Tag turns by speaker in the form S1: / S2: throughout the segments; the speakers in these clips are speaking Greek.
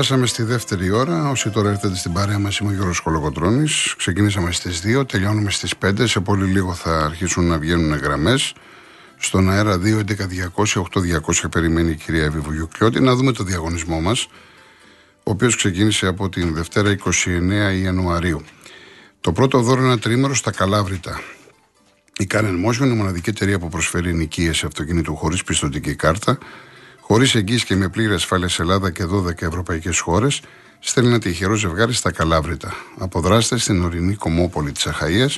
S1: Περάσαμε στη δεύτερη ώρα. Όσοι τώρα έρθετε στην παρέα μας, είμαι ο Γιώργος Κολοκοτρόνη. Ξεκινήσαμε στις 2, τελειώνουμε στις 5. Σε πολύ λίγο θα αρχίσουν να βγαίνουν γραμμές. Στον αέρα 2, 11, 200, 8, περιμένει η κυρία Εύη Βουγιουκλιώτη. Να δούμε το διαγωνισμό μας, ο οποίος ξεκίνησε από την Δευτέρα 29 Ιανουαρίου. Το πρώτο δώρο είναι ένα τρίμερο στα Καλάβρητα. Η Canon Motion είναι η μοναδική εταιρεία που προσφέρει νοικίε αυτοκίνητου χωρίς πιστοτική κάρτα Χωρίς εγγύηση και με πλήρη ασφάλεια σε Ελλάδα και 12 ευρωπαϊκές χώρες, στέλνει ένα τυχερό ζευγάρι στα Καλάβρητα. Αποδράστε στην ορεινή κομμόπολη της Αχαία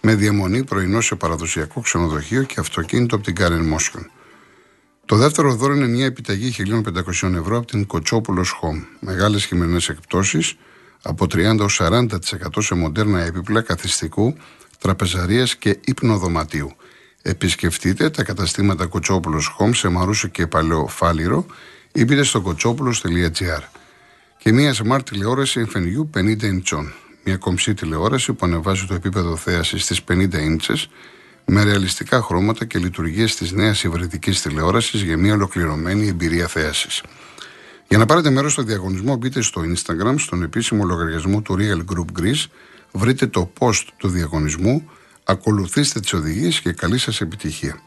S1: με διαμονή πρωινό σε παραδοσιακό ξενοδοχείο και αυτοκίνητο από την Karen Motion. Το δεύτερο δώρο είναι μια επιταγή 1.500 ευρώ από την Κοτσόπουλος Home. Μεγάλες χειμερινές εκπτώσεις από 30 40% σε μοντέρνα έπιπλα καθιστικού, τραπεζαρίας και ύπνοδωματίου. Επισκεφτείτε τα καταστήματα Κοτσόπουλος Home σε Μαρούσο και Παλαιό Φάληρο ή μπείτε στο κοτσόπουλος.gr. Και μια smart τηλεόραση Infinview 50 inch. Μια κομψή τηλεόραση που ανεβάζει το επίπεδο θέασης στις 50 inches με ρεαλιστικά χρώματα και λειτουργίες της νέας υβριδικής τηλεόρασης για μια ολοκληρωμένη εμπειρία θέασης. Για να πάρετε μέρος στο διαγωνισμό, μπείτε στο Instagram, στον επίσημο λογαριασμό του Real Group Greece, βρείτε το post του διαγωνισμού Ακολουθήστε τις οδηγίες και καλή σας επιτυχία.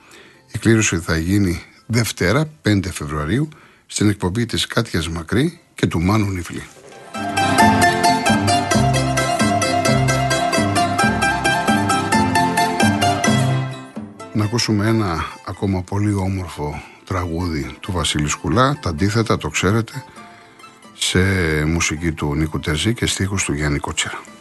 S1: Η κλήρωση θα γίνει Δευτέρα 5 Φεβρουαρίου στην εκπομπή της Κάτιας Μακρύ και του Μάνου Νιφλή. Να ακούσουμε ένα ακόμα πολύ όμορφο τραγούδι του Βασίλη Σκουλά, τα αντίθετα το ξέρετε, σε μουσική του Νίκου Τερζή και στίχους του Γιάννη Κότσερα.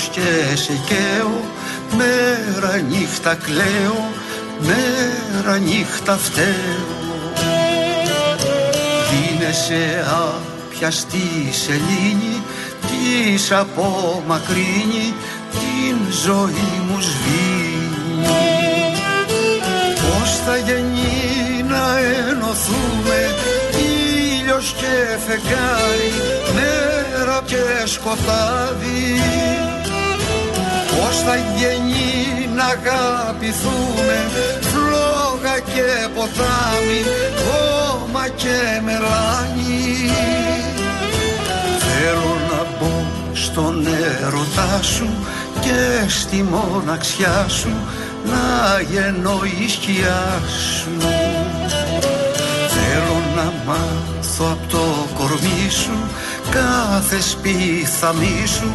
S2: Και σε καίω Μέρα νύχτα κλαίω Μέρα νύχτα φταίω. Δίνεσαι άπιαστη σελήνη Της απομακρύνει Την ζωή μου σβήνει. Πώς θα γεννεί να ενωθούμε Ήλιος και φεγγάρι Μέρα και σκοτάδι Πώς θα γεννεί να αγαπηθούμε Φλόγα και ποτάμι Χώμα και μελάνι Θέλω να μπω στον έρωτά σου Και στη μοναξιά σου Να γεννώ η σκιά σου. Θέλω να μάθω από το κορμί σου κάθε σπίθαμί σου,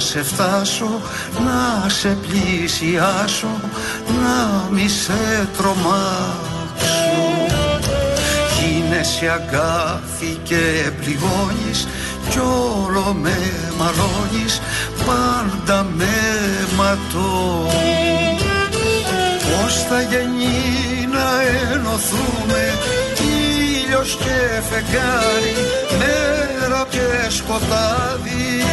S2: σε φτάσω, να σε πλησιάσω, να μη σε τρομάξω. Γίνεσαι αγκάθι και πληγώνεις κι όλο με μαλώνεις, πάντα με ματώνεις. Πώς θα γεννεί να ενωθούμε ήλιος και φεγγάρι, μέρα και σκοτάδι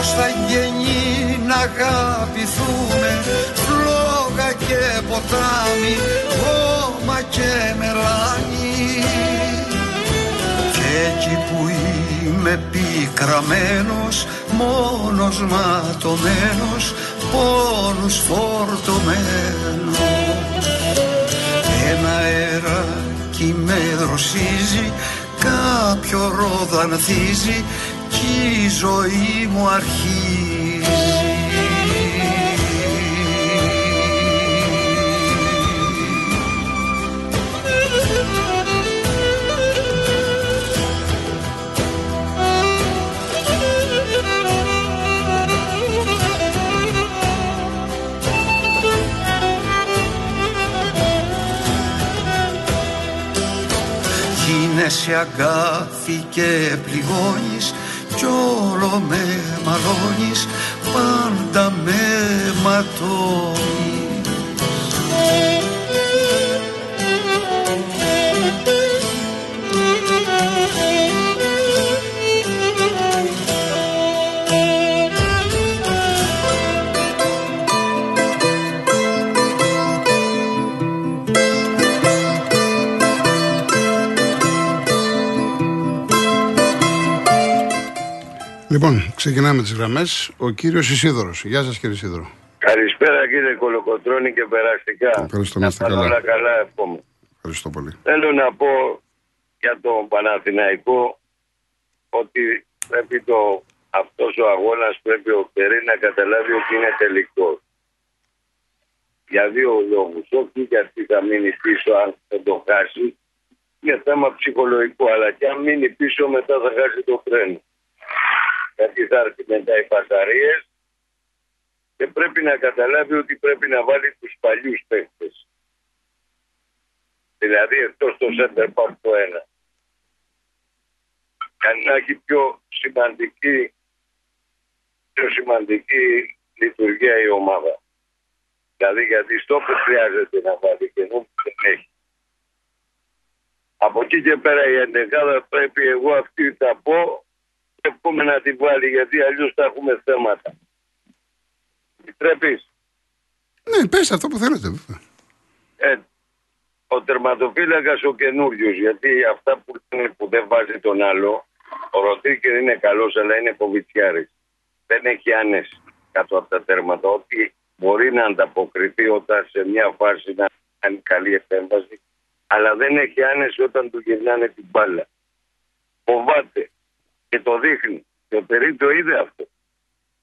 S2: Πώς θα γεννεί να αγαπηθούμε Φλόγα και ποτάμι Χώμα και μελάνι. Και εκεί που είμαι πικραμένος Μόνος ματωμένος Πόνους φορτωμένος. Ένα αεράκι με δροσίζει Κάποιο ρόδα εκεί η ζωή μου αρχίζει Γίνεσαι αγάπη και πληγώνεις κι όλο με μαλώνεις πάντα με ματώνεις
S1: Λοιπόν, ξεκινάμε τις γραμμές. Ο κύριος Ισίδωρος. Γεια σας, κύριε Ισίδωρο.
S3: Καλησπέρα, κύριε Κολοκοτρόνη και περαστικά.
S1: Ευχαριστώ, να είστε καλά.
S3: Όλα καλά, εύχομαι.
S1: Ευχαριστώ πολύ.
S3: Θέλω να πω για τον Παναθηναϊκό ότι πρέπει το, αυτός ο αγώνας πρέπει ο Περί να καταλάβει ότι είναι τελικός. Για δύο λόγους. Όχι γιατί θα μείνει πίσω αν δεν το χάσει. Είναι θέμα ψυχολογικό. Αλλά και αν μείνει πίσω μετά θα χάσει το τρένο γιατί θα έρθει μετά οι πασαρίες και πρέπει να καταλάβει ότι πρέπει να βάλει τους παλιούς παίκτες. Δηλαδή εκτός το center back το ένα. Και να έχει πιο σημαντική, πιο σημαντική λειτουργία η ομάδα. Δηλαδή γιατί στο που χρειάζεται να βάλει και νου δεν έχει. Από εκεί και πέρα η εντεκάδα πρέπει εγώ αυτή θα πω εύχομαι να την βάλει γιατί αλλιώς θα έχουμε θέματα. Επιτρέπεις;
S1: Ναι, πες αυτό που θέλετε.
S3: Ε, ο τερματοφύλακας ο καινούριο, γιατί αυτά που, που δεν βάζει τον άλλο, ο Ροτρίκερ είναι καλός, αλλά είναι κοβιτσιάρη. Δεν έχει άνεση κάτω από τα τέρματα. Ότι μπορεί να ανταποκριθεί όταν σε μια φάση να κάνει καλή επέμβαση, αλλά δεν έχει άνεση όταν του γυρνάνε την μπάλα. Φοβάται και το δείχνει. Και ο Περί το είδε αυτό.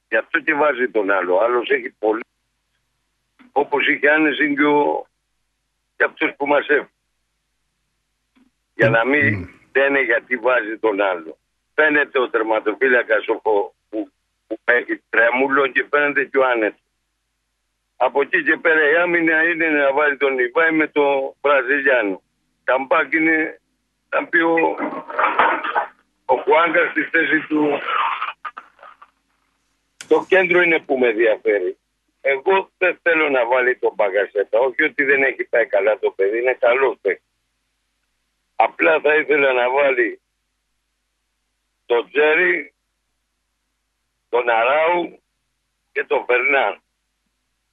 S3: Γι' αυτό και βάζει τον άλλο. Ο άλλος έχει πολύ. Όπως είχε άνεση και, ο... και αυτός που μας έφυγε. Για να μην λένε γιατί βάζει τον άλλο. Φαίνεται ο τερματοφύλακας που, που, που έχει τρέμουλο και φαίνεται και ο άνετο. Από εκεί και πέρα η άμυνα είναι να βάλει τον Ιβάη με τον Βραζιλιάνο. Καμπάκ είναι να πει ο, ο Χουάγκα στη θέση του. Το κέντρο είναι που με ενδιαφέρει. Εγώ δεν θέλω να βάλει τον Παγκασέτα. Όχι ότι δεν έχει πάει καλά το παιδί, είναι καλός παιδί. Απλά θα ήθελα να βάλει τον Τζέρι, τον Αράου και τον Φερνάν.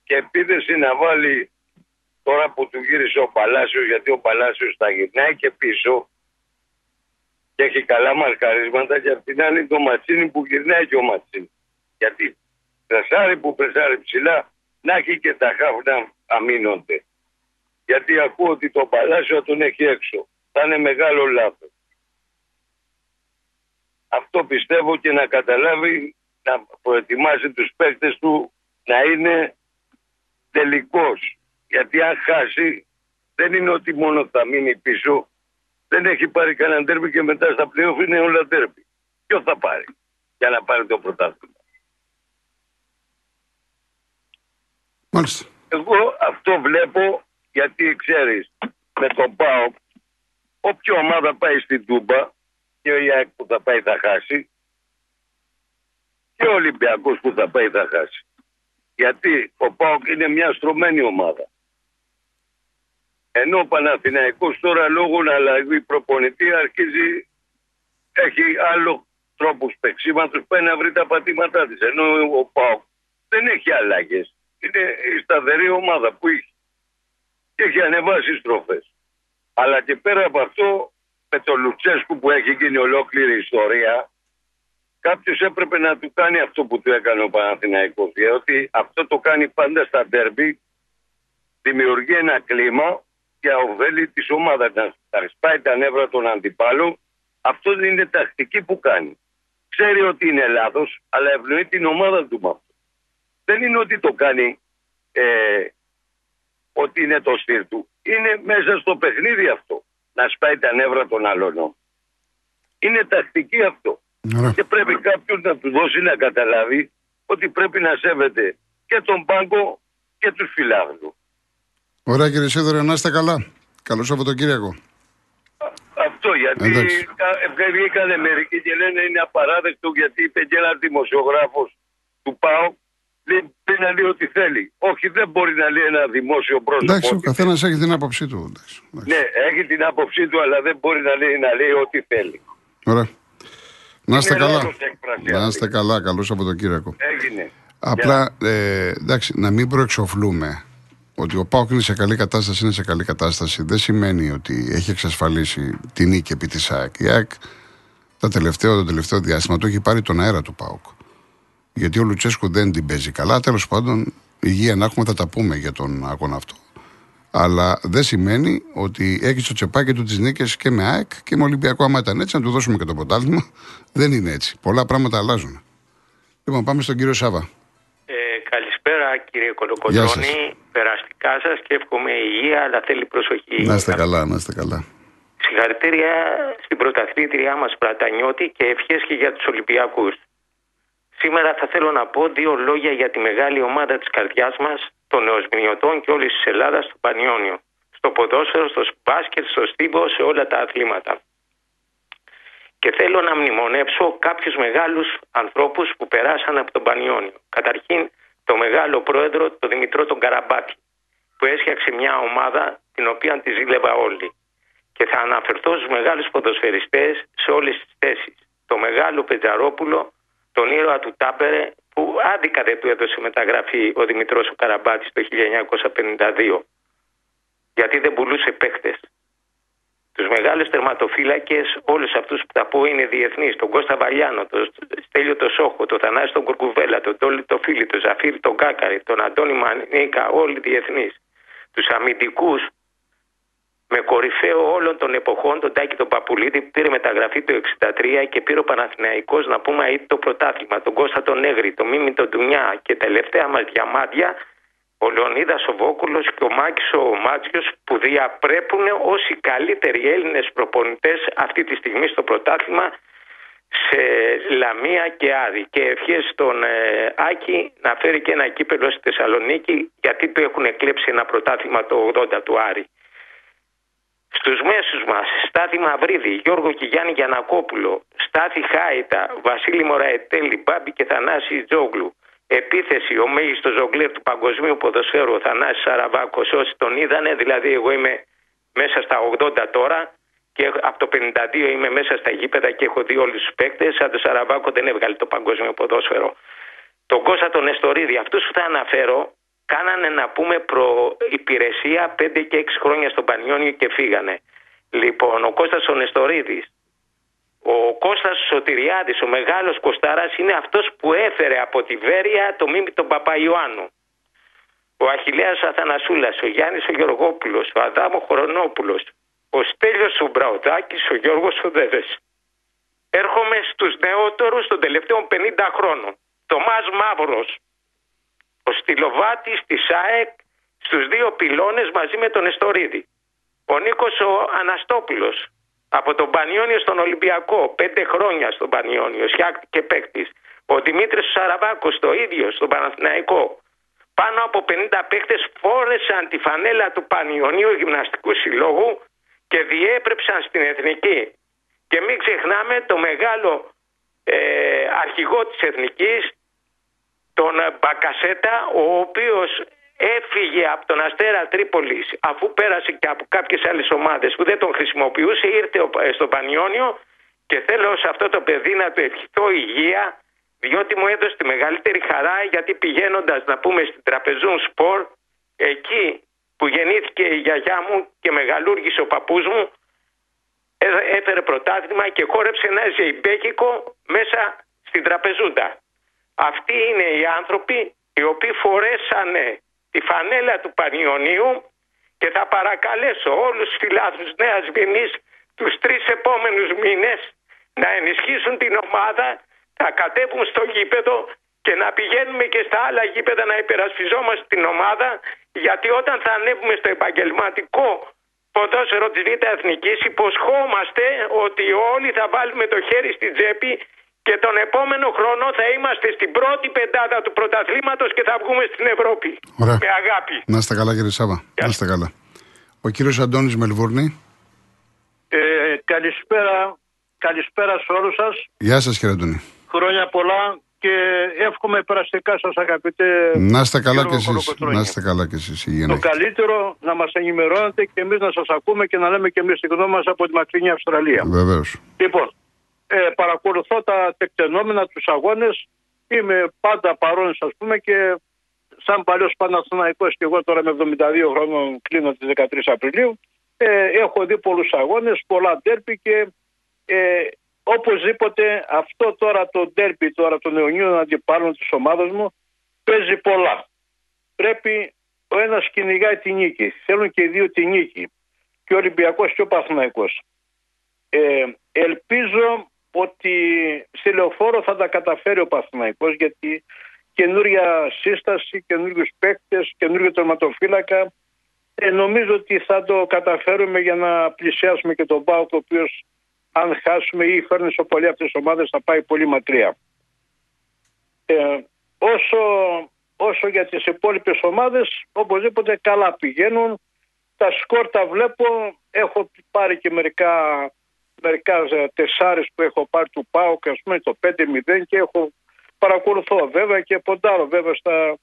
S3: Και επίδεση να βάλει τώρα που του γύρισε ο Παλάσιος, γιατί ο Παλάσιος θα γυρνάει και πίσω, και έχει καλά μαρκαρίσματα και απ' την άλλη το Ματσίνη που γυρνάει και ο Ματσίνη. Γιατί πρεσάρι που πρεσάρι ψηλά να έχει και τα χάφ να αμήνονται. Γιατί ακούω ότι το Παλάσιο τον έχει έξω. Θα είναι μεγάλο λάθος. Αυτό πιστεύω και να καταλάβει να προετοιμάσει τους παίκτες του να είναι τελικός. Γιατί αν χάσει δεν είναι ότι μόνο θα μείνει πίσω δεν έχει πάρει κανένα τέρμι και μετά στα πλέον είναι όλα τέρμι. Ποιος θα πάρει για να πάρει το πρωτάθλημα;
S1: Μάλιστα.
S3: Εγώ αυτό βλέπω γιατί ξέρεις με τον ΠΑΟ όποια ομάδα πάει στην Τούμπα και ο Ιάκ που θα πάει θα χάσει και ο Ολυμπιακός που θα πάει θα χάσει. Γιατί ο ΠΑΟΚ είναι μια στρωμένη ομάδα. Ενώ ο Παναθηναϊκός τώρα λόγω να αλλαγεί προπονητή αρχίζει, έχει άλλο τρόπους παίξήματος, πάει να βρει τα πατήματά της. Ενώ ο Πάοκ δεν έχει αλλαγές. Είναι η σταθερή ομάδα που έχει. Και έχει ανεβάσει στροφές. Αλλά και πέρα από αυτό, με το Λουτσέσκου που έχει γίνει ολόκληρη ιστορία, κάποιος έπρεπε να του κάνει αυτό που του έκανε ο Παναθηναϊκός. Διότι αυτό το κάνει πάντα στα ντέρμπι, δημιουργεί ένα κλίμα για ωφέλη τη ομάδα. Να σπάει τα νεύρα των αντιπάλων. Αυτό δεν είναι τακτική που κάνει. Ξέρει ότι είναι λάθος, αλλά ευνοεί την ομάδα του με αυτό. Δεν είναι ότι το κάνει ε, ότι είναι το στήρ του. Είναι μέσα στο παιχνίδι αυτό. Να σπάει τα νεύρα των άλλων. Είναι τακτική αυτό. Και πρέπει κάποιος να του δώσει να καταλάβει ότι πρέπει να σέβεται και τον πάγκο και τους φιλάθλους.
S1: Ωραία κύριε Σίδωρο, να είστε καλά. Καλό Σαββατοκύριακο.
S3: Αυτό γιατί
S1: Εντάξει.
S3: κα- βγήκανε μερικοί και λένε είναι απαράδεκτο γιατί είπε και ένας δημοσιογράφος του ΠΑΟ δεν μπορεί να λέει ό,τι θέλει. Όχι, δεν μπορεί να λέει ένα δημόσιο πρόσωπο.
S1: Εντάξει, ο
S3: ό,τι
S1: καθένας έχει την άποψή του. Εντάξει, εντάξει.
S3: Ναι, έχει την άποψή του, αλλά δεν μπορεί να λέει, να λέει ό,τι θέλει.
S1: Ωραία. Να είστε
S3: Είναι
S1: καλά.
S3: λάθος έκφραση
S1: Να
S3: αυτή.
S1: είστε καλά. Καλό Σαββατοκύριακο.
S3: Έγινε.
S1: Απλά ε, εντάξει, να μην προεξοφλούμε ότι ο Πάοκ είναι σε καλή κατάσταση, είναι σε καλή κατάσταση. Δεν σημαίνει ότι έχει εξασφαλίσει την νίκη επί της ΑΕΚ. Η ΑΕΚ τα τελευταίο, το τελευταίο διάστημα το έχει πάρει τον αέρα του Πάοκ. Γιατί ο Λουτσέσκου δεν την παίζει καλά. Τέλος πάντων, υγεία να έχουμε, θα τα πούμε για τον αγώνα αυτό. Αλλά δεν σημαίνει ότι έχει στο τσεπάκι του τις νίκες και με ΑΕΚ και με Ολυμπιακό. Άμα ήταν έτσι, να του δώσουμε και το πρωτάθλημα. Δεν είναι έτσι. Πολλά πράγματα αλλάζουν. Λοιπόν, πάμε στον κύριο Σάβα.
S4: Ε, καλησπέρα κύριε
S1: Γεια
S4: Κολοκοντρώνη. Περαστικά σας και εύχομαι υγεία, αλλά θέλει προσοχή.
S1: Να είστε καλά, να είστε καλά.
S4: Συγχαρητήρια στην πρωταθλήτριά μας Πρατανιώτη και ευχές και για τους Ολυμπιακούς. Σήμερα θα θέλω να πω δύο λόγια για τη μεγάλη ομάδα της καρδιάς μας, των νεοσμηνιωτών και όλης της Ελλάδας στο Πανιόνιο. Στο ποδόσφαιρο, στο μπάσκετ, στο στίβο, σε όλα τα αθλήματα. Και θέλω να μνημονεύσω κάποιους μεγάλους ανθρώπους που περάσαν από τον Πανιόνιο. Καταρχήν το μεγάλο πρόεδρο, τον Δημητρό τον Καραμπάτη, που έσχιαξε μια ομάδα την οποία τη ζήλευα όλοι. Και θα αναφερθώ στους μεγάλους ποδοσφαιριστές σε όλες τις θέσεις. Το μεγάλο Πετζαρόπουλο, τον ήρωα του Τάπερε, που άδικα δεν του έδωσε μεταγραφή ο Δημητρός ο Καραμπάτης το 1952. Γιατί δεν πουλούσε παίκτες τους μεγάλους τερματοφύλακες, όλους αυτούς που θα πω είναι διεθνείς. Τον Κώστα Βαλιάνο, τον Στέλιο το Σόχο, τον Θανάση τον Κουρκουβέλα, τον Τόλι το Φίλι, τον Ζαφίρ τον Κάκαρη, τον Αντώνη Μανίκα, όλοι διεθνείς. Τους αμυντικούς με κορυφαίο όλων των εποχών τον Τάκη τον Παπουλίδη που πήρε μεταγραφή το 63 και πήρε ο Παναθηναϊκός να πούμε είτε το πρωτάθλημα, τον Κώστα τον Νέγρη, τον Μίμη τον Ντουνιά και τελευταία μας διαμάντια ο Λεωνίδας ο Βόκουλος και ο Μάκης ο Μάτσιος που διαπρέπουν ως οι καλύτεροι Έλληνες προπονητές αυτή τη στιγμή στο πρωτάθλημα σε Λαμία και Άρη και ευχές στον ε, Άκη να φέρει και ένα κύπελο στη Θεσσαλονίκη γιατί του έχουν εκλέψει ένα πρωτάθλημα το 80 του Άρη. Στους μέσους μας, Στάθη Μαυρίδη, Γιώργο και Γιάννη Γιανακόπουλο, Στάθη Χάιτα, Βασίλη Μωραετέλη, Μπάμπη και Θανάση Τζόγλου, επίθεση ο μέγιστος ζογκλέρ του παγκοσμίου ποδοσφαίρου ο Θανάσης Σαραβάκος όσοι τον είδανε δηλαδή εγώ είμαι μέσα στα 80 τώρα και από το 52 είμαι μέσα στα γήπεδα και έχω δει όλους τους παίκτες σαν τον Σαραβάκο δεν έβγαλε το παγκόσμιο ποδόσφαιρο. Τον Κώστα τον Εστορίδη αυτούς που θα αναφέρω κάνανε να πούμε προϋπηρεσία 5 και 6 χρόνια στον Πανιόνιο και φύγανε. Λοιπόν ο Κώστας ο Νεστορίδης ο Κώστας Σωτηριάδης, ο μεγάλος Κωστάρας, είναι αυτός που έφερε από τη Βέρεια το μίμη τον Παπαϊωάννου. Ο Αχιλέας Αθανασούλας, ο Γιάννης ο Γεωργόπουλος, ο Αδάμο Χρονόπουλος, ο Στέλιος ο Μπραουδάκης, ο Γιώργος ο Δέδες. Έρχομαι στους νεότερους των τελευταίων 50 χρόνων. Τομάς Μαύρος, ο Στυλοβάτης της ΑΕΚ, στους δύο πυλώνες μαζί με τον Εστορίδη. Ο Νίκος ο Αναστόπουλος, από τον Πανιόνιο στον Ολυμπιακό, πέντε χρόνια στον Πανιόνιο, σιάκτη και παίκτης. Ο Δημήτρης Σαραβάκος το ίδιο στον Παναθηναϊκό. Πάνω από 50 παίκτες φόρεσαν τη φανέλα του Πανιονίου Γυμναστικού Συλλόγου και διέπρεψαν στην εθνική. Και μην ξεχνάμε το μεγάλο ε, αρχηγό της εθνικής, τον Μπακασέτα, ο οποίος έφυγε από τον Αστέρα Τρίπολης αφού πέρασε και από κάποιες άλλες ομάδες που δεν τον χρησιμοποιούσε ήρθε στο Πανιόνιο και θέλω σε αυτό το παιδί να του ευχηθώ υγεία διότι μου έδωσε τη μεγαλύτερη χαρά γιατί πηγαίνοντας να πούμε στην Τραπεζούν Σπορ εκεί που γεννήθηκε η γιαγιά μου και μεγαλούργησε ο παππούς μου έφερε πρωτάθλημα και χόρεψε ένα ζεϊμπέκικο μέσα στην Τραπεζούντα. Αυτοί είναι οι άνθρωποι οι οποίοι φορέσανε τη φανέλα του Πανιωνίου και θα παρακαλέσω όλους τους φιλάθλους Νέας Βινής τους τρεις επόμενους μήνες να ενισχύσουν την ομάδα, να κατέβουν στο γήπεδο και να πηγαίνουμε και στα άλλα γήπεδα να υπερασπιζόμαστε την ομάδα γιατί όταν θα ανέβουμε στο επαγγελματικό ποδόσφαιρο της Β' Εθνικής υποσχόμαστε ότι όλοι θα βάλουμε το χέρι στην τσέπη και τον επόμενο χρόνο θα είμαστε στην πρώτη πεντάδα του πρωταθλήματος και θα βγούμε στην Ευρώπη.
S1: Ωραία.
S4: Με αγάπη.
S1: Να είστε καλά, κύριε Σάβα. Να είστε καλά. Ο κύριος Αντώνης Μελβούρνη.
S5: Ε, καλησπέρα, καλησπέρα σε όλους σας.
S1: Γεια σας κύριε Αντωνή.
S5: Χρόνια πολλά και εύχομαι περαστικά σας αγαπητέ
S1: Να είστε καλά
S5: κύριο
S1: κι εσείς.
S5: Κολοκοτρώνη.
S1: Να είστε καλά κι εσείς. Υγεία να
S5: Το
S1: έχετε.
S5: καλύτερο να μας ενημερώνετε και εμείς να σας ακούμε και να λέμε και εμείς τη γνώμη μας από τη μακρινή Αυστραλία.
S1: Βεβαίως.
S5: Λοιπόν, ε, παρακολουθώ τα τεκτενόμενα, τους αγώνες. Είμαι πάντα παρόν, ας πούμε, και σαν παλιός Παναθηναϊκός και εγώ τώρα με 72 χρόνων κλείνω τις 13 Απριλίου, ε, έχω δει πολλούς αγώνες, πολλά ντέρπι και ε, οπωσδήποτε αυτό τώρα το ντέρπι τώρα των αιωνίων αντιπάλων της ομάδας μου παίζει πολλά. Πρέπει ο ένας κυνηγάει τη νίκη. Θέλουν και οι δύο τη νίκη. Και ο Ολυμπιακός και ο Παθηναϊκός. Ε, ελπίζω ότι στη λεωφόρο θα τα καταφέρει ο Παθηναϊκός γιατί καινούρια σύσταση, καινούριους παίκτες, καινούριο τερματοφύλακα ε, νομίζω ότι θα το καταφέρουμε για να πλησιάσουμε και τον ΠΑΟΚ ο οποίος αν χάσουμε ή φέρνει σε πολλοί αυτές τις ομάδες θα πάει πολύ μακριά. Ε, όσο, όσο για τις υπόλοιπες ομάδες οπωσδήποτε καλά πηγαίνουν τα σκορ τα βλέπω έχω πάρει και μερικά μερικά ε, τεσσάρες που έχω πάρει του ΠΑΟΚ ας πούμε το 5-0 και έχω παρακολουθώ βέβαια και ποντάρω βέβαια στα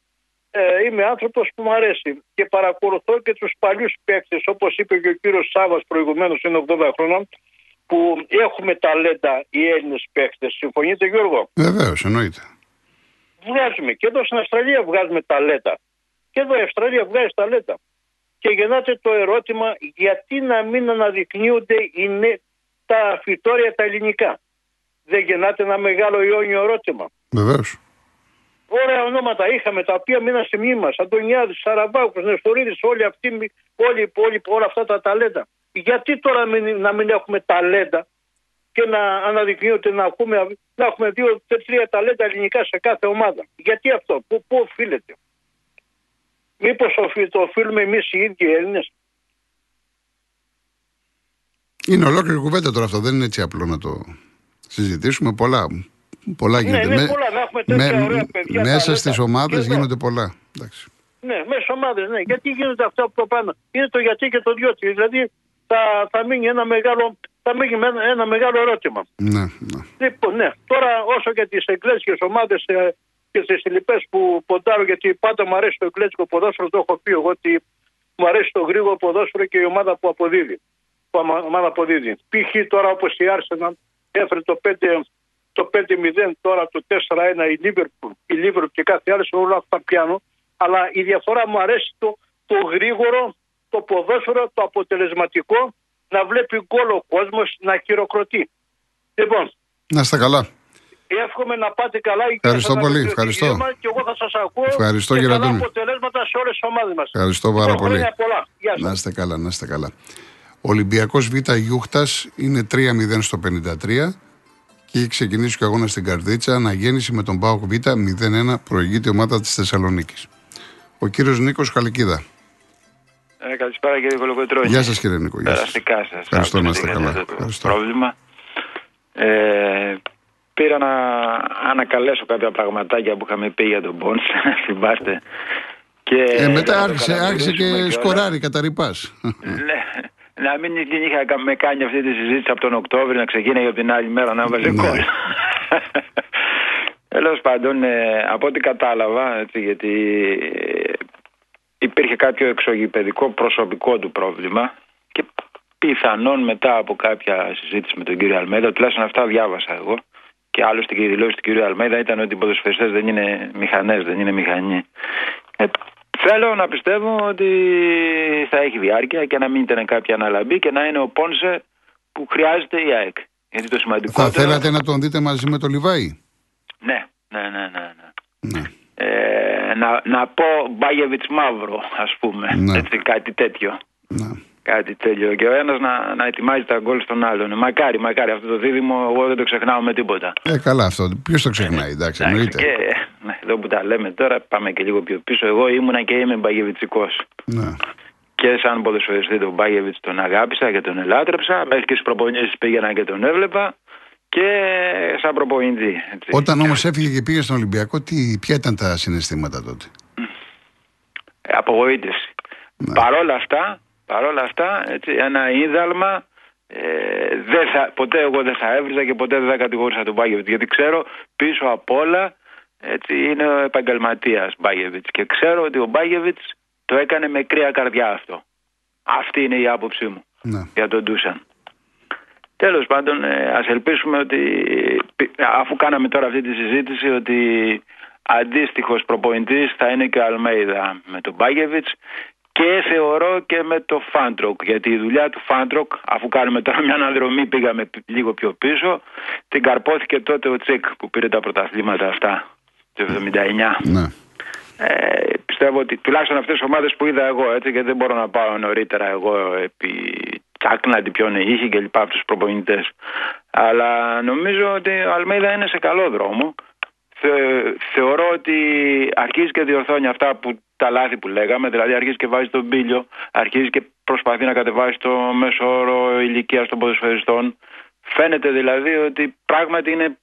S5: ε, είμαι άνθρωπος που μου αρέσει και παρακολουθώ και τους παλιούς παίκτες όπως είπε και ο κύριος Σάβας προηγουμένως είναι 80 χρόνων που έχουμε ταλέντα οι Έλληνες παίκτες. Συμφωνείτε Γιώργο;
S1: Βεβαίως, εννοείται.
S5: Βγάζουμε και εδώ στην Αυστραλία βγάζουμε ταλέντα. Και εδώ η Αυστραλία βγάζει ταλέντα. Και γεννάται το ερώτημα γιατί να μην αναδεικνύονται οι νε- τα φυτόρια τα ελληνικά. Δεν γεννάται ένα μεγάλο ιόνιο ερώτημα.
S1: Βεβαίως.
S5: Ωραία ονόματα είχαμε τα οποία μείναν στη μνήμη μας. Αντωνιάδης, Σαραβάκου, Νεστορίδης, όλοι αυτοί, όλοι οι υπόλοιποι, όλα αυτά τα ταλέντα. Γιατί τώρα μην- να μην έχουμε ταλέντα και να αναδεικνύονται να, ακούμε, να έχουμε δύο-τρία ταλέντα ελληνικά σε κάθε ομάδα; Γιατί αυτό, πού, πού οφείλεται; Μήπως το οφείλουμε εμείς οι ίδιοι οι Έλληνες;
S1: Είναι ολόκληρη κουβέντα τώρα αυτό. Δεν είναι έτσι απλό να το συζητήσουμε. Πολλά, πολλά γίνονται.
S5: ναι,
S1: Με-
S5: πολλά, να έχουμε τέτοια ωραία παιδιά,
S1: μέσα
S5: ταλέντα.
S1: στις ομάδες
S5: Και εδώ.
S1: γίνονται πολλά. Εντάξει.
S5: Ναι, μέσα ομάδες, ναι. Γιατί γίνεται αυτό από το πάνω. Είναι το γιατί και το διότι. Δηλαδή θα, θα μείνει ένα μεγάλο, θα μείνει με ένα, ένα μεγάλο ερώτημα.
S1: Ναι, ναι.
S5: Λοιπόν, ναι. Τώρα όσο για τις εγγλέζικε ομάδες και τι λοιπέ που ποντάρω, γιατί πάντα μου αρέσει το εγγλέζικο ποδόσφαιρο, το έχω πει εγώ ότι μου αρέσει το γρήγορο ποδόσφαιρο και η ομάδα που αποδίδει. Που αμα- ομάδα αποδίδει. Π.χ. τώρα όπως η Arsenal έφερε το 5, το 5-0, τώρα το 4-1 η Liverpool, η Liverpool και κάθε άλλος, όλα αυτά πιάνω. Αλλά η διαφορά μου αρέσει το, το γρήγορο, το ποδόσφαιρο, το αποτελεσματικό, να βλέπει γκολ ο κόσμος να χειροκροτεί. Λοιπόν,
S1: Να είστε καλά.
S5: εύχομαι να πάτε καλά. υγεία
S1: Ευχαριστώ
S5: σας,
S1: πολύ,
S5: να
S1: ευχαριστώ.
S5: ευχαριστώ. Και εγώ θα σας ακούω.
S1: Ευχαριστώ,
S5: και
S1: κύριε
S5: καλά
S1: Αντώνη.
S5: αποτελέσματα σε όλες τις ομάδες μας.
S1: Ευχαριστώ πάρα
S5: Λοιπόν,
S1: πολύ.
S5: χρόνια πολλά. Γεια σας.
S1: Να είστε καλά, να είστε καλά. Ο Ολυμπιακός Β Γιούχτας είναι 3-0 στο 53 και έχει ξεκινήσει και ο αγώνας στην Καρδίτσα. Αναγέννηση με τον Πάοκ Β 0-1 προηγείται η ομάδα της Θεσσαλονίκης. Ο κύριος Νίκος Καλικίδα.
S6: Ε, καλησπέρα κύριε Κολοκοτρώνη.
S1: Γεια σας κύριε Νίκο. Γεια σας.
S6: Περαστικά σας.
S1: Ευχαριστώ, να είστε καλά. Ευχαριστώ.
S6: Πρόβλημα. Ε, πήρα να ανακαλέσω κάποια πραγματάκια που είχαμε πει για τον Μπόνς. Θυμάστε. Και
S1: Ε, μετά
S6: να το
S1: άρχισε, άρχισε και
S6: καταπληρώσουμε κιόλας.
S1: σκοράρει κατά ρηπά.
S6: Ναι, να μην την είχα κα- με κάνει αυτή τη συζήτηση από τον Οκτώβριο να ξεκίναγε από την άλλη μέρα να βάζει
S1: Ναι.
S6: γκολ. Τέλος πάντων, ε, από ό,τι κατάλαβα, έτσι, γιατί ε, υπήρχε κάποιο εξωγηπαιδικό προσωπικό του πρόβλημα και πιθανόν μετά από κάποια συζήτηση με τον κύριο Αλμέδα, τουλάχιστον αυτά διάβασα εγώ. Και άλλωστε και η δηλώση του κύριου Αλμέδα ήταν ότι οι ποδοσφαιριστές δεν είναι μηχανές, δεν είναι μηχανή. Ε, θέλω να πιστεύω ότι θα έχει διάρκεια και να μην ήταν κάποια αναλαμπή και να είναι ο Πόνσε που χρειάζεται η ΑΕΚ. Γιατί το σημαντικό.
S1: Θα θέλατε να τον δείτε μαζί με τον Λιβάη;
S6: Ναι, ναι, ναι, ναι. ναι.
S1: Ναι.
S6: Ε, να, να πω Μπάγεβιτς Μαύρο, ας πούμε.
S1: Ναι.
S6: Έτσι, κάτι τέτοιο.
S1: ναι.
S6: Κάτι τέτοιο. Και ο ένας να, να ετοιμάζει τα γκολ στον άλλον. Μακάρι, μακάρι. Αυτό το δίδυμο εγώ δεν το ξεχνάω με τίποτα.
S1: Ε, καλά αυτό. Ποιος το ξεχνάει, εντάξει,
S6: Εντάξει,
S1: εννοείται.
S6: και ναι, εδώ που τα λέμε τώρα, πάμε και λίγο πιο πίσω. Εγώ ήμουνα και είμαι μπαγεβιτσικός.
S1: Ναι.
S6: Και σαν ποδοσφαιριστή τον Μπάγεβιτ τον αγάπησα και τον ελάτρεψα. Μέχρι και στις προπονήσεις πήγαινα και τον έβλεπα. Και σαν προπονητή. έτσι.
S1: Όταν όμως έφυγε και πήγε στον Ολυμπιακό, τι, ποια ήταν τα συναισθήματα τότε;
S6: Ε, απογοήτευση.
S1: Ναι.
S6: Παρόλα αυτά, παρόλα αυτά έτσι, ένα είδαλμα Ε, δεν θα, ποτέ εγώ δεν θα έβριζα και ποτέ δεν θα κατηγορούσα τον Μπάγεβιτ. Γιατί ξέρω πίσω απ' όλα έτσι, είναι ο επαγγελματίας Μπάγεβιτ. Και ξέρω ότι ο Μπάγεβιτ το έκανε με κρύα καρδιά αυτό. Αυτή είναι η άποψή μου
S1: Ναι.
S6: για τον Ντούσαν. Τέλος πάντων, ε, ας ελπίσουμε ότι αφού κάναμε τώρα αυτή τη συζήτηση ότι αντίστοιχος προπονητής θα είναι και ο Αλμέιδα με τον Μπάγεβιτς και θεωρώ και με το Φάντροκ γιατί η δουλειά του Φάντροκ αφού κάνουμε τώρα μια αναδρομή πήγαμε λίγο πιο πίσω την καρπόθηκε τότε ο Τσίκ που πήρε τα πρωταθλήματα αυτά το 79
S1: Ναι.
S6: ε, πιστεύω ότι τουλάχιστον αυτές τις ομάδες που είδα εγώ έτσι γιατί δεν μπορώ να πάω νωρίτερα εγώ επί Τσάκναντι ποιον είχε και λοιπά από τους προπονητές. Αλλά νομίζω ότι ο Αλμέιδα είναι σε καλό δρόμο. Θε- θεωρώ ότι αρχίζει και διορθώνει αυτά που τα λάθη που λέγαμε, δηλαδή αρχίζει και βάζει τον πύλιο, αρχίζει και προσπαθεί να κατεβάσει το μέσο όρο ηλικίας των ποδοσφαιριστών. Φαίνεται δηλαδή ότι πράγματι είναι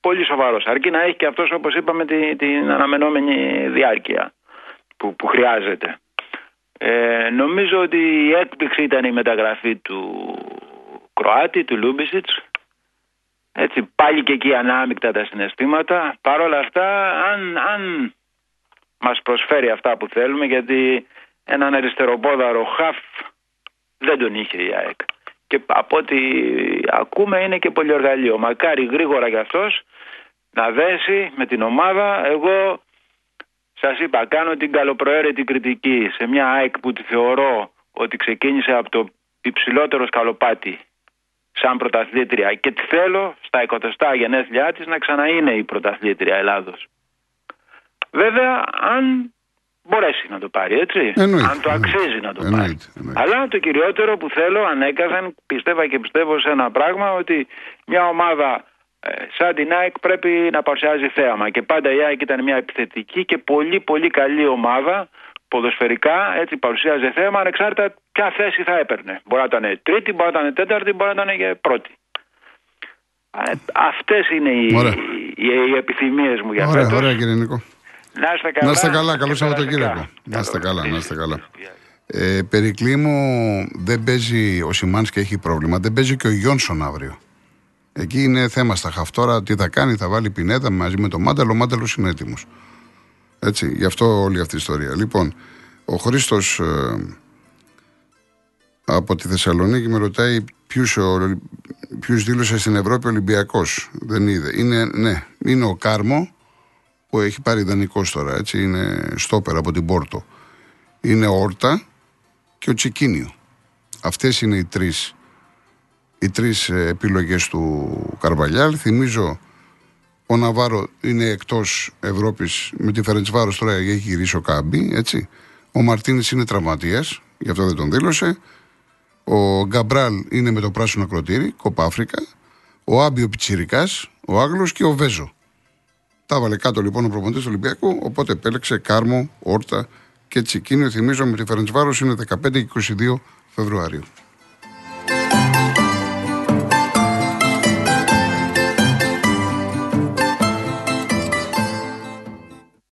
S6: πολύ σοβαρός, αρκεί να έχει και αυτός όπως είπαμε τη- την αναμενόμενη διάρκεια που, που χρειάζεται. Ε, νομίζω ότι η έκπληξη ήταν η μεταγραφή του Κροάτη, του Λούμπισιτς, έτσι, πάλι και εκεί ανάμεικτα τα συναισθήματα. Παρ' όλα αυτά, αν, αν μας προσφέρει αυτά που θέλουμε, γιατί έναν αριστεροπόδαρο χαφ δεν τον είχε η ΑΕΚ. Και από ό,τι ακούμε είναι και πολυοργαλείο. Μακάρι γρήγορα κι αυτός να δέσει με την ομάδα. Εγώ σας είπα, κάνω την καλοπροαίρετη κριτική σε μια ΑΕΚ που τη θεωρώ ότι ξεκίνησε από το υψηλότερο σκαλοπάτι σαν πρωταθλήτρια και τη θέλω στα 20 γενέθλιά της να ξαναείναι η πρωταθλήτρια Ελλάδος. Βέβαια, αν μπορέσει να το πάρει, έτσι.
S1: Εννοείται,
S6: αν το
S1: εννοείται.
S6: αξίζει να το
S1: Εννοείται,
S6: πάρει.
S1: εννοείται.
S6: Αλλά το κυριότερο που θέλω ανέκαθεν, πιστεύα και πιστεύω σε ένα πράγμα, ότι μια ομάδα ε, σαν την ΑΕΚ πρέπει να παρουσιάζει θέαμα. Και πάντα η ΑΕΚ ήταν μια επιθετική και πολύ πολύ καλή ομάδα ποδοσφαιρικά, έτσι παρουσίαζε θέαμα ανεξάρτητα ποια θέση θα έπαιρνε. Μπορεί να ήταν τρίτη, μπορεί να ήταν τέταρτη, μπορεί να ήταν και πρώτη. Ε, Αυτές είναι οι,
S1: Ωραία.
S6: οι, οι επιθυμίες μου για
S1: Ωραία,
S6: φέτος.
S1: ωραία κύριε Νίκο.
S6: Να είστε καλά.
S1: Να είστε καλά,
S6: και
S1: καλό Σαββατοκύριακο.
S6: περαστικά.
S1: Να είστε
S6: Καλό.
S1: καλά, να είστε καλά. Ε, περί Κλίμου δεν παίζει ο Σιμάνς και έχει πρόβλημα. Δεν παίζει και ο Γιόνσον αύριο. Εκεί είναι θέμα στα χαυτόρα. Τι θα κάνει, θα βάλει πινέτα μαζί με τον Μάνταλο. Ο Μάνταλος είναι έτοιμος. Έτσι, γι' αυτό όλη αυτή η ιστορία. Λοιπόν, ο Χρήστος από τη Θεσσαλονίκη με ρωτάει ποιους δήλωσε στην Ευρώπη Ολυμπιακός. Δεν είδε. Είναι, ναι, είναι ο Κάρμο που έχει πάρει ιδανικό τώρα. Έτσι, είναι στόπερ από την Πόρτο. Είναι ο Όρτα και ο Τσικίνιο. Αυτές είναι οι τρεις οι τρεις ε, επιλογές του Καρβαλιάλ. Θυμίζω ο Ναβάρο είναι εκτός Ευρώπης με τη Φερεντσβάρος τώρα έχει γυρίσει ο Κάμπι, έτσι. Ο Μαρτίνης είναι τραυματίας, γι' αυτό δεν τον δήλωσε. Ο Γκαμπράλ είναι με το πράσινο ακροτήρι, Κοπά Αφρικα. Ο Άμπιο Πιτσιρικάς, ο Άγγλος και ο Βέζο. Τα βάλε κάτω λοιπόν ο προπονητής του Ολυμπιακού, οπότε επέλεξε Κάρμο, Όρτα και Τσικίνιο. Θυμίζω με τη Φερεντσβάρος είναι 15 και 22 Φεβρουαρίου.